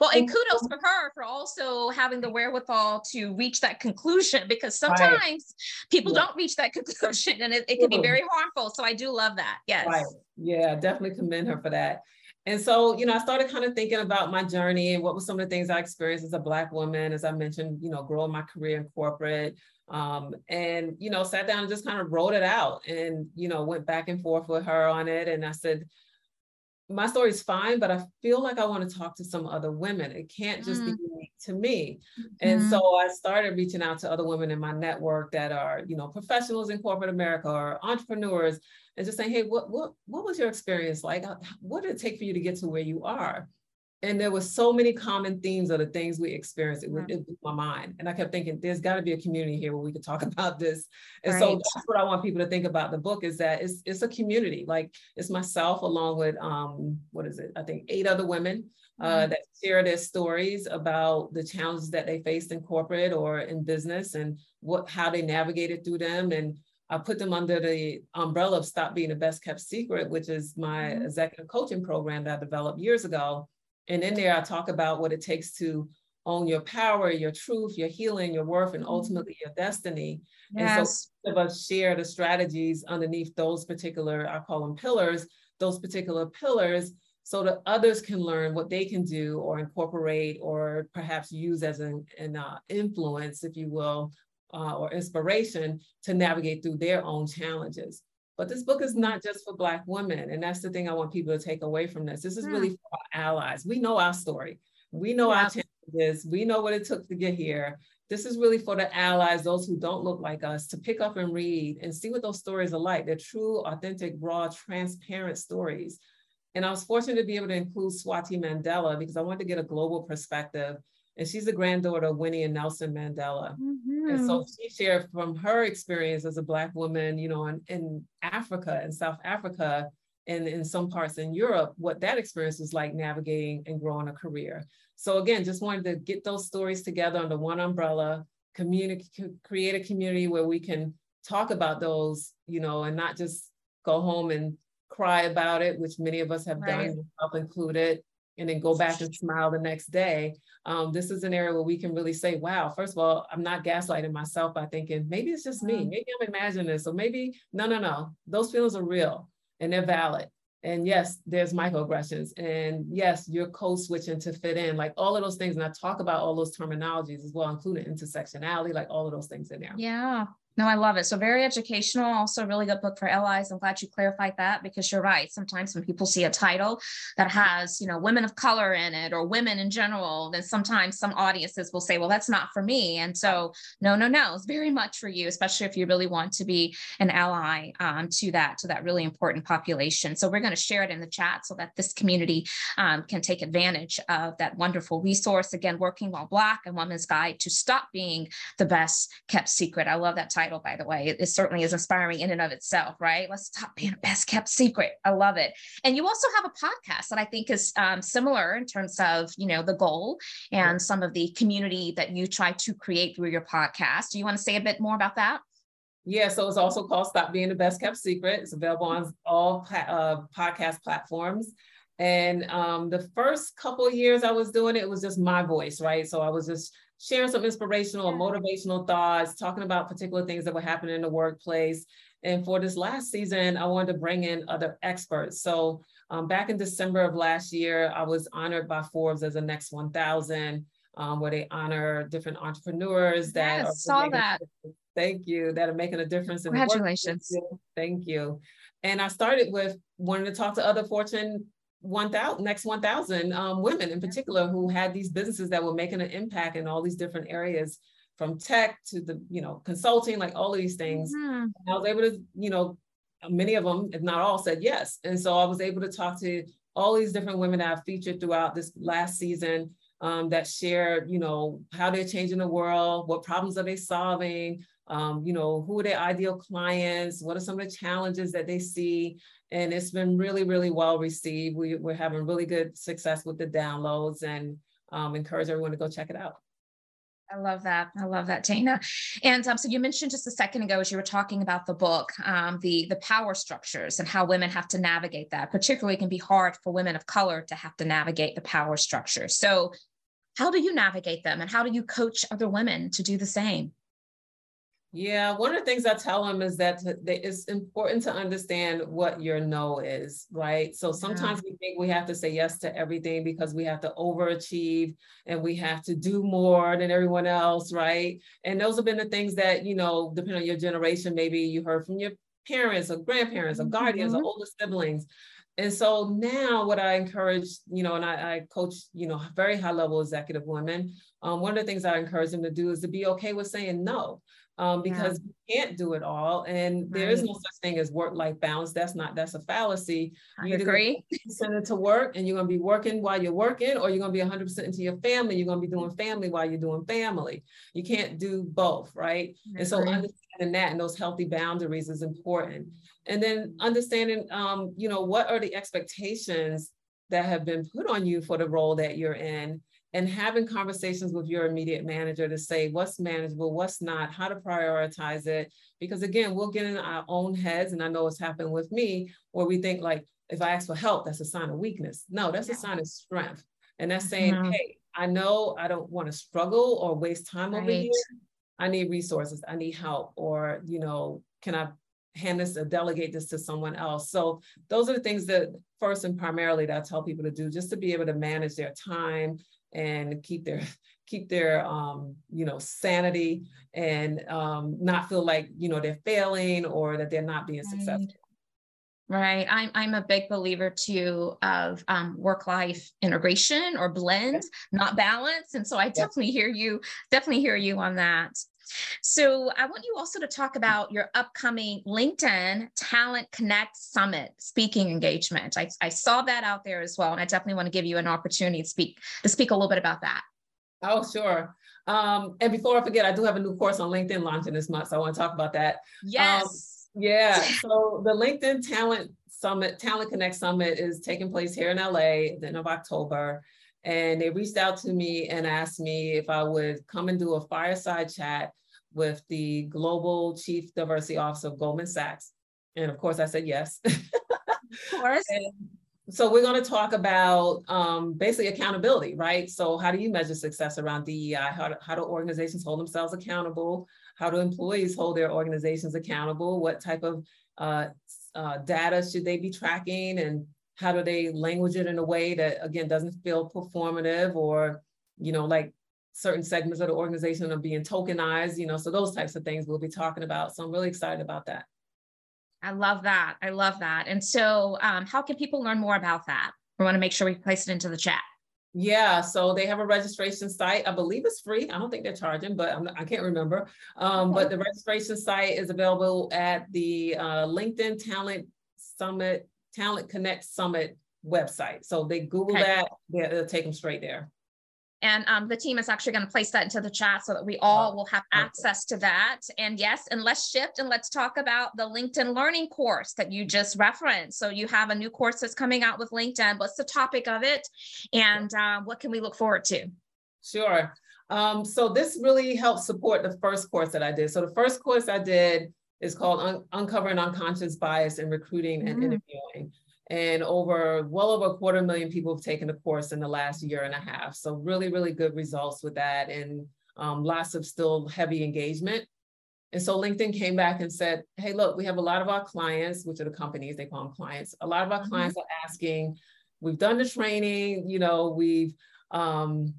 well and kudos for her for also having the wherewithal to reach that conclusion because sometimes right. people yeah. don't reach that conclusion and it, it can be very harmful so i do love that yes right. yeah definitely commend her for that and so, you know, I started kind of thinking about my journey and what were some of the things I experienced as a Black woman, as I mentioned, you know, growing my career in corporate. Um, and, you know, sat down and just kind of wrote it out and, you know, went back and forth with her on it. And I said, my story is fine, but I feel like I want to talk to some other women. It can't just mm. be unique to me. Mm-hmm. And so I started reaching out to other women in my network that are, you know, professionals in corporate America or entrepreneurs and just saying, hey, what what what was your experience like? What did it take for you to get to where you are? And there were so many common themes of the things we experienced. It, mm-hmm. it blew my mind. And I kept thinking, there's got to be a community here where we could talk about this. And right. so that's what I want people to think about the book is that it's, it's a community. Like it's myself along with, um, what is it? I think eight other women uh, mm-hmm. that share their stories about the challenges that they faced in corporate or in business and what how they navigated through them and I put them under the umbrella of Stop Being the Best Kept Secret, which is my mm-hmm. executive coaching program that I developed years ago. And in there, I talk about what it takes to own your power, your truth, your healing, your worth, and mm-hmm. ultimately your destiny. Yes. And so of us share the strategies underneath those particular, I call them pillars, those particular pillars, so that others can learn what they can do or incorporate or perhaps use as an, an uh, influence, if you will, uh, or inspiration to navigate through their own challenges. But this book is not just for Black women. And that's the thing I want people to take away from this. This is really hmm. for our allies. We know our story. We know yeah. our challenges. We know what it took to get here. This is really for the allies, those who don't look like us, to pick up and read and see what those stories are like. They're true, authentic, raw, transparent stories. And I was fortunate to be able to include Swati Mandela because I wanted to get a global perspective and she's the granddaughter of Winnie and Nelson Mandela. Mm-hmm. And so she shared from her experience as a Black woman, you know, in, in Africa and South Africa and in some parts in Europe, what that experience was like navigating and growing a career. So again, just wanted to get those stories together under one umbrella, communicate, create a community where we can talk about those, you know, and not just go home and cry about it, which many of us have right. done, myself included, and then go back and smile the next day. Um, this is an area where we can really say, wow, first of all, I'm not gaslighting myself by thinking maybe it's just me, mm-hmm. maybe I'm imagining this, or maybe, no, no, no, those feelings are real and they're valid. And yes, there's microaggressions. And yes, you're code switching to fit in, like all of those things. And I talk about all those terminologies as well, including intersectionality, like all of those things in there. Yeah. No, I love it. So very educational, also really good book for allies. I'm glad you clarified that because you're right. Sometimes when people see a title that has, you know, women of color in it or women in general, then sometimes some audiences will say, well, that's not for me. And so no, no, no, it's very much for you, especially if you really want to be an ally um, to that, to that really important population. So we're going to share it in the chat so that this community um, can take advantage of that wonderful resource. Again, Working While Black, a woman's guide to stop being the best kept secret. I love that title title, by the way. It, it, certainly is inspiring in and of itself, right? Let's stop being a best kept secret. I love it. And you also have a podcast that I think is um, similar in terms of, you know, the goal and some of the community that you try to create through your podcast. Do you want to say a bit more about that? Yeah, so it's also called Stop Being the Best Kept Secret. It's available on all uh, podcast platforms. And um, the first couple years I was doing it, it was just my voice, right? So I was just sharing some inspirational and motivational thoughts, talking about particular things that were happening in the workplace. And for this last season, I wanted to bring in other experts. So um, back in December of last year, I was honored by Forbes as a Next 1000, um, where they honor different entrepreneurs that yes, saw that. Thank you. That are making a difference. Congratulations. Thank you. And I started with wanting to talk to other Fortune 1000 next 1000 um, women in particular who had these businesses that were making an impact in all these different areas from tech to the you know consulting like all of these things. Mm-hmm. i was able to you know many of them if not all said yes. And so i was able to talk to all these different women that i've featured throughout this last season um, that share you know how they're changing the world what problems are they solving um, you know, who are their ideal clients? What are some of the challenges that they see? And it's been really, really well received. We, we're having really good success with the downloads and um, encourage everyone to go check it out. I love that. I love that, Tana. And um, so you mentioned just a second ago as you were talking about the book, um, the the power structures and how women have to navigate that. Particularly, can be hard for women of color to have to navigate the power structures. So, how do you navigate them, and how do you coach other women to do the same? Yeah, one of the things I tell them is that it's important to understand what your no is, right? So sometimes yeah. we think we have to say yes to everything because we have to overachieve and we have to do more than everyone else, right? And those have been the things that, you know, depending on your generation, maybe you heard from your parents or grandparents or guardians mm-hmm. or older siblings. And so now what I encourage, you know, and I, I coach, you know, very high level executive women. Um, one of the things I encourage them to do is to be okay with saying no um, because yeah. you can't do it all. And right. there is no such thing as work-life balance. That's not, that's a fallacy. I you agree. Send it to work and you're going to be working while you're working, or you're going to be 100% into your family. You're going to be doing family while you're doing family. You can't do both, right? I and so understanding that and those healthy boundaries is important. And then understanding, um, you know, what are the expectations that have been put on you for the role that you're in and having conversations with your immediate manager to say what's manageable, what's not, how to prioritize it. Because again, we'll get in our own heads, and I know it's happened with me, where we think like, if I ask for help, that's a sign of weakness. No, that's a sign of strength. And that's saying, mm-hmm. hey, I know I don't want to struggle or waste time right. over here. I need resources, I need help, or you know, can I hand this or delegate this to someone else? So those are the things that first and primarily that I tell people to do, just to be able to manage their time, and keep their keep their um, you know sanity and um, not feel like you know they're failing or that they're not being successful. Right. I'm, I'm a big believer too of um, work life integration or blend, not balance. And so I definitely hear you, definitely hear you on that. So I want you also to talk about your upcoming LinkedIn Talent Connect Summit speaking engagement. I, I saw that out there as well, and I definitely want to give you an opportunity to speak to speak a little bit about that. Oh, sure. Um, and before I forget, I do have a new course on LinkedIn launching this month, so I want to talk about that. Yes. Um, yeah. So the LinkedIn Talent Summit, Talent Connect Summit is taking place here in LA at the end of October. And they reached out to me and asked me if I would come and do a fireside chat with the Global Chief Diversity Officer of Goldman Sachs. And of course, I said yes. of course. so we're going to talk about um, basically accountability, right? So how do you measure success around DEI? How do, how do organizations hold themselves accountable? How do employees hold their organizations accountable? What type of uh, uh, data should they be tracking? And how do they language it in a way that again doesn't feel performative or you know like certain segments of the organization are being tokenized you know so those types of things we'll be talking about. So i'm really excited about that. I love that. I love that. And so um, how can people learn more about that? We want to make sure we place it into the chat. Yeah, so they have a registration site. I believe it's free. I don't think they're charging, but I'm, I can not remember. Um, but the registration site is available at the uh, LinkedIn Talent Summit Talent Connect Summit website. So they Google okay. that, they'll take them straight there. And um, the team is actually going to place that into the chat so that we all will have access to that. And yes, and let's shift and let's talk about the LinkedIn learning course that you just referenced. So you have a new course that's coming out with LinkedIn. What's the topic of it? And uh, what can we look forward to? Sure. Um, so this really helps support the first course that I did. So the first course I did is called Un Uncovering Unconscious Bias in Recruiting and mm. Interviewing. And over, well over a quarter million people have taken the course in the last year and a half. So really, really good results with that and um, lots of still heavy engagement. And so LinkedIn came back and said, hey, look, we have a lot of our clients, which are the companies, they call them clients. A lot of our mm -hmm. clients are asking, we've done the training, you know, we've um,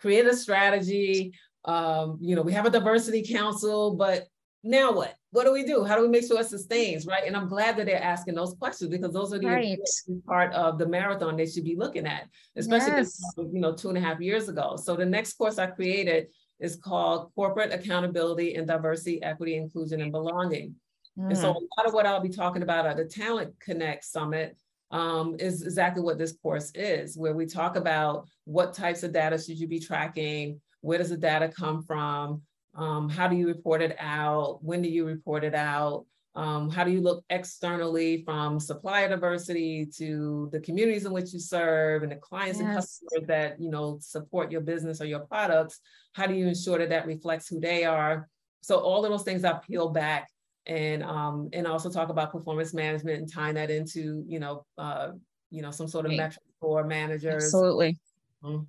created a strategy, um, you know, we have a diversity council, but now what? What do we do? How do we make sure it sustains, right? And I'm glad that they're asking those questions because those are the right. part of the marathon they should be looking at, especially yes. you know two and a half years ago. So the next course I created is called Corporate Accountability and Diversity, Equity, Inclusion, and Belonging. Mm. And so mm. a lot of what I'll be talking about at the Talent Connect Summit um, is exactly what this course is, where we talk about what types of data should you be tracking, where does the data come from, Um, how do you report it out? When do you report it out? Um, how do you look externally from supplier diversity to the communities in which you serve and the clients yes. and customers that you know support your business or your products? How do you ensure that that reflects who they are? So all of those things I peel back and um, and also talk about performance management and tying that into you know uh, you know some sort of right. metric for managers. Absolutely. Mm-hmm.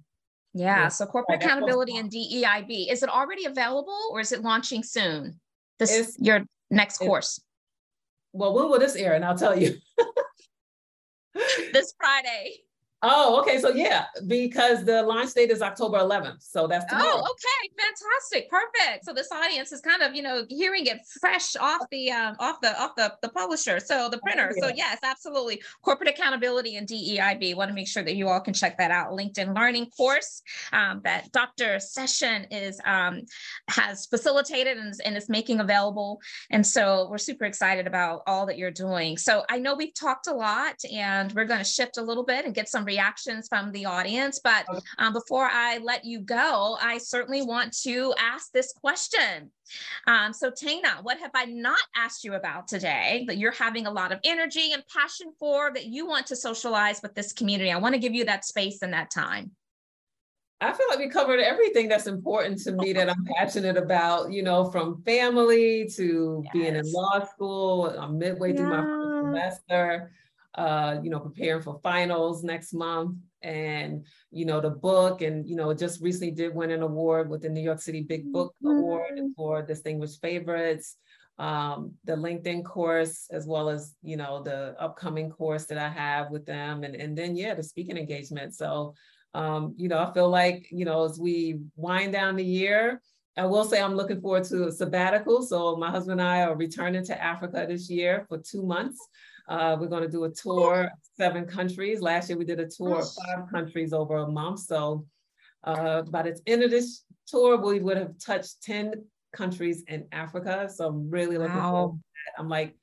Yeah. So corporate accountability and DEIB is it already available or is it launching soon? This is your next course. Well, when will this air? And I'll tell you. this Friday. Oh, okay. So yeah, because the launch date is October 11th. So that's oh, tomorrow. Oh, okay. Fantastic. Perfect. So this audience is kind of, you know, hearing it fresh off the um off the off the, the publisher. So the printer. Oh, yeah. So yes, absolutely. Corporate accountability and DEIB. Want to make sure that you all can check that out. LinkedIn learning course um, that Dr. Session is um has facilitated and, and is making available. And so we're super excited about all that you're doing. So I know we've talked a lot and we're going to shift a little bit and get some reactions from the audience. But um, before I let you go, I certainly want to ask this question. Um, so, Tana, what have I not asked you about today that you're having a lot of energy and passion for that you want to socialize with this community? I want to give you that space and that time. I feel like we covered everything that's important to me that I'm passionate about, you know, from family to yes. being in law school. I'm midway yeah. through my first semester uh, you know, preparing for finals next month and, you know, the book and, you know, just recently did win an award with the New York City Big Book mm-hmm. Award for Distinguished Favorites. Um, the LinkedIn course, as well as, you know, the upcoming course that I have with them. And, and then, yeah, the speaking engagement. So, um, you know, I feel like, you know, as we wind down the year, I will say I'm looking forward to a sabbatical. So my husband and I are returning to Africa this year for two months. Uh, we're going to do a tour, seven countries. Last year we did a tour of five countries over a month. So uh, by the end of this tour, we would have touched 10 countries in Africa. So I'm really looking wow. forward to that. I'm like,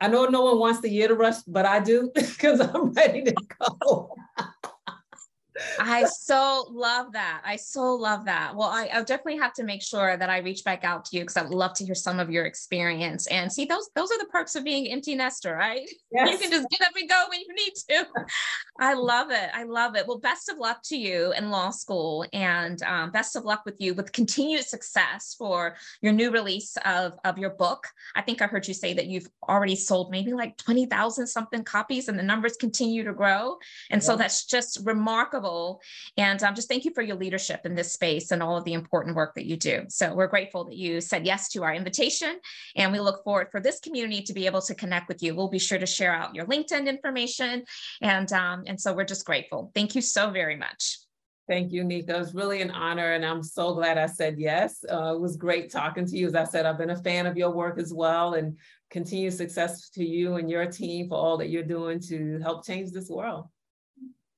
I know no one wants the year to rush, but I do because I'm ready to go. I so love that. I so love that. Well, I, I definitely have to make sure that I reach back out to you because I'd love to hear some of your experience. And see, those those are the perks of being empty nester, right? Yes. You can just get up and go when you need to. I love it. I love it. Well, best of luck to you in law school, and um, best of luck with you with continued success for your new release of of your book. I think I heard you say that you've already sold maybe like twenty thousand something copies, and the numbers continue to grow. And so that's just remarkable and um, just thank you for your leadership in this space and all of the important work that you do. So we're grateful that you said yes to our invitation. And we look forward for this community to be able to connect with you. We'll be sure to share out your LinkedIn information. And, um, and so we're just grateful. Thank you so very much. Thank you, Nika. It was really an honor, and I'm so glad I said yes. Uh, it was great talking to you. As I said, I've been a fan of your work as well, and continued success to you and your team for all that you're doing to help change this world.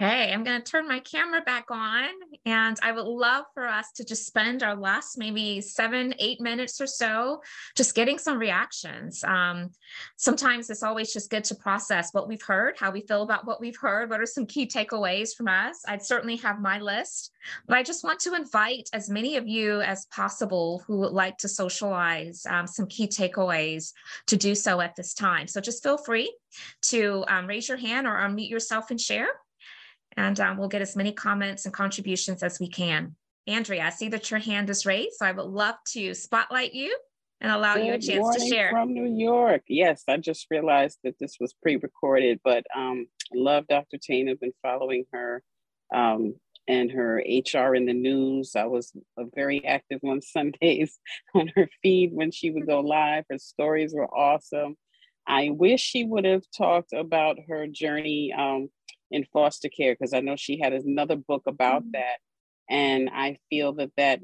Okay, I'm going to turn my camera back on and I would love for us to just spend our last maybe seven, eight minutes or so just getting some reactions. Um, sometimes it's always just good to process what we've heard, how we feel about what we've heard, what are some key takeaways from us. I'd certainly have my list, but I just want to invite as many of you as possible who would like to socialize um, some key takeaways to do so at this time. So just feel free to um, raise your hand or unmute yourself and share and um, we'll get as many comments and contributions as we can. Andrea, I see that your hand is raised, so I would love to spotlight you and allow Good you a chance to share. From New York. Yes, I just realized that this was pre-recorded, but um, love Dr. Tana, been following her um, and her HR in the news. I was very active on Sundays on her feed when she would go live. Her stories were awesome. I wish she would have talked about her journey um, in foster care because I know she had another book about mm-hmm. that. And I feel that that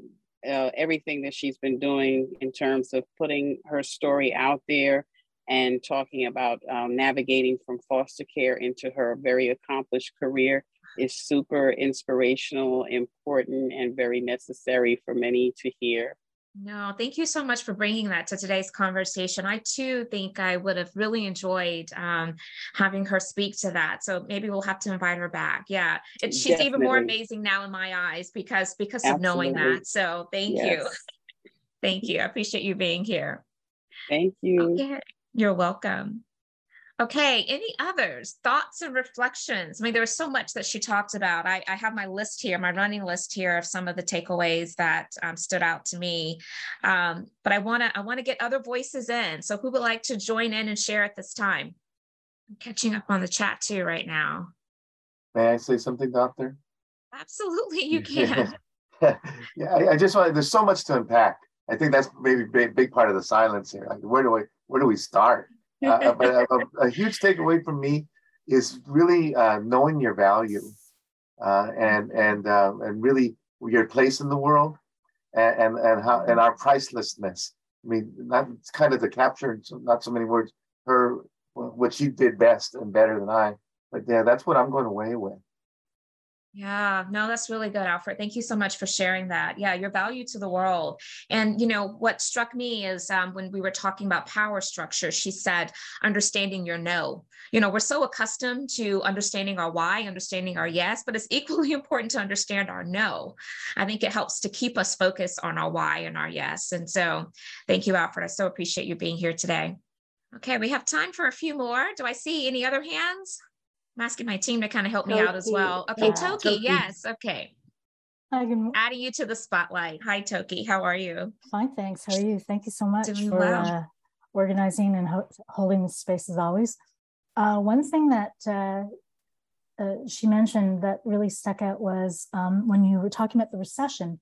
uh, everything that she's been doing in terms of putting her story out there and talking about um, navigating from foster care into her very accomplished career is super inspirational, important, and very necessary for many to hear. No, thank you so much for bringing that to today's conversation. I too think I would have really enjoyed um, having her speak to that. So maybe we'll have to invite her back. Yeah, it, she's Definitely. even more amazing now in my eyes because because Absolutely. of knowing that. So thank yes. you, thank you. I appreciate you being here. Thank you. Okay. You're welcome. Okay, any others, thoughts and reflections? I mean, there was so much that she talked about. I, I have my list here, my running list here of some of the takeaways that um, stood out to me. Um, but I want to I want to get other voices in. So who would like to join in and share at this time? I'm catching up on the chat too right now. May I say something, Doctor? Absolutely, you can. yeah, I, I, just want. There's so much to unpack. I think that's maybe a big, big part of the silence here. Like, where do we where do we start? Uh, uh, but a, a, a, huge takeaway from me is really uh, knowing your value uh, and and uh, and really your place in the world and, and and how and our pricelessness. I mean, not kind of to capture not so many words her what she did best and better than I, but yeah, that's what I'm going away with. Yeah, no, that's really good, Alfred. Thank you so much for sharing that. Yeah, your value to the world. And, you know, what struck me is um, when we were talking about power structure, she said, understanding your no. You know, we're so accustomed to understanding our why, understanding our yes, but it's equally important to understand our no. I think it helps to keep us focused on our why and our yes. And so thank you, Alfred. I so appreciate you being here today. Okay, we have time for a few more. Do I see any other hands? I'm asking my team to kind of help me out as well. Okay, yeah, Toki, Toki, yes, okay. Hi, good Adding you to the spotlight. Hi, Toki, how are you? Fine, thanks. How are you? Thank you so much Doing for well. uh, organizing and ho- holding the space as always. Uh, one thing that uh, uh, she mentioned that really stuck out was um, when you were talking about the recession.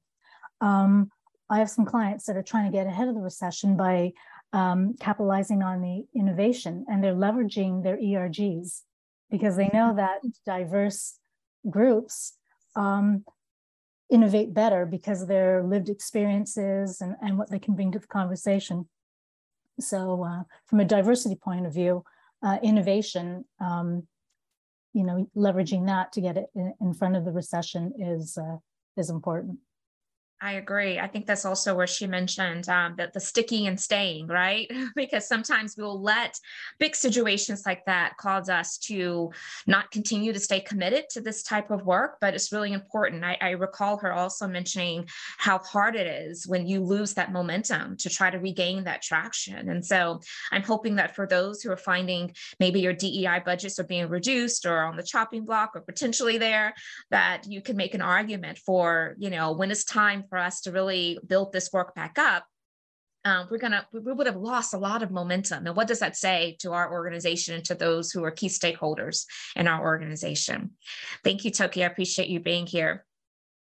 Um, I have some clients that are trying to get ahead of the recession by um, capitalizing on the innovation and they're leveraging their ERGs because they know that diverse groups um, innovate better because their lived experiences and, and what they can bring to the conversation. So, uh, from a diversity point of view, uh, innovation, um, you know, leveraging that to get it in, in front of the recession is uh, is important. I agree. I think that's also where she mentioned um, that the sticking and staying, right? because sometimes we'll let big situations like that cause us to not continue to stay committed to this type of work. But it's really important. I, I recall her also mentioning how hard it is when you lose that momentum to try to regain that traction. And so I'm hoping that for those who are finding maybe your DEI budgets are being reduced or on the chopping block or potentially there, that you can make an argument for, you know, when it's time for us to really build this work back up, um, we're gonna we would have lost a lot of momentum. And what does that say to our organization and to those who are key stakeholders in our organization? Thank you, Toki. I appreciate you being here.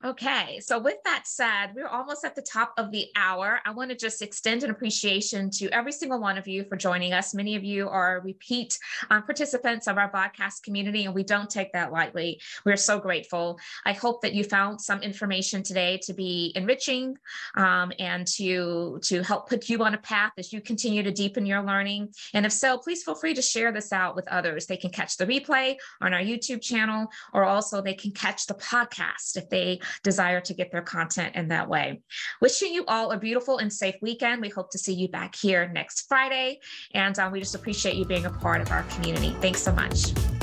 Okay, so with that said, we're almost at the top of the hour. I want to just extend an appreciation to every single one of you for joining us. Many of you are repeat um, participants of our podcast community, and we don't take that lightly. We're so grateful. I hope that you found some information today to be enriching um, and to, to help put you on a path as you continue to deepen your learning. And if so, please feel free to share this out with others. They can catch the replay on our YouTube channel, or also they can catch the podcast if they desire to get their content in that way. Wishing you all a beautiful and safe weekend. We hope to see you back here next Friday. And uh, we just appreciate you being a part of our community. Thanks so much.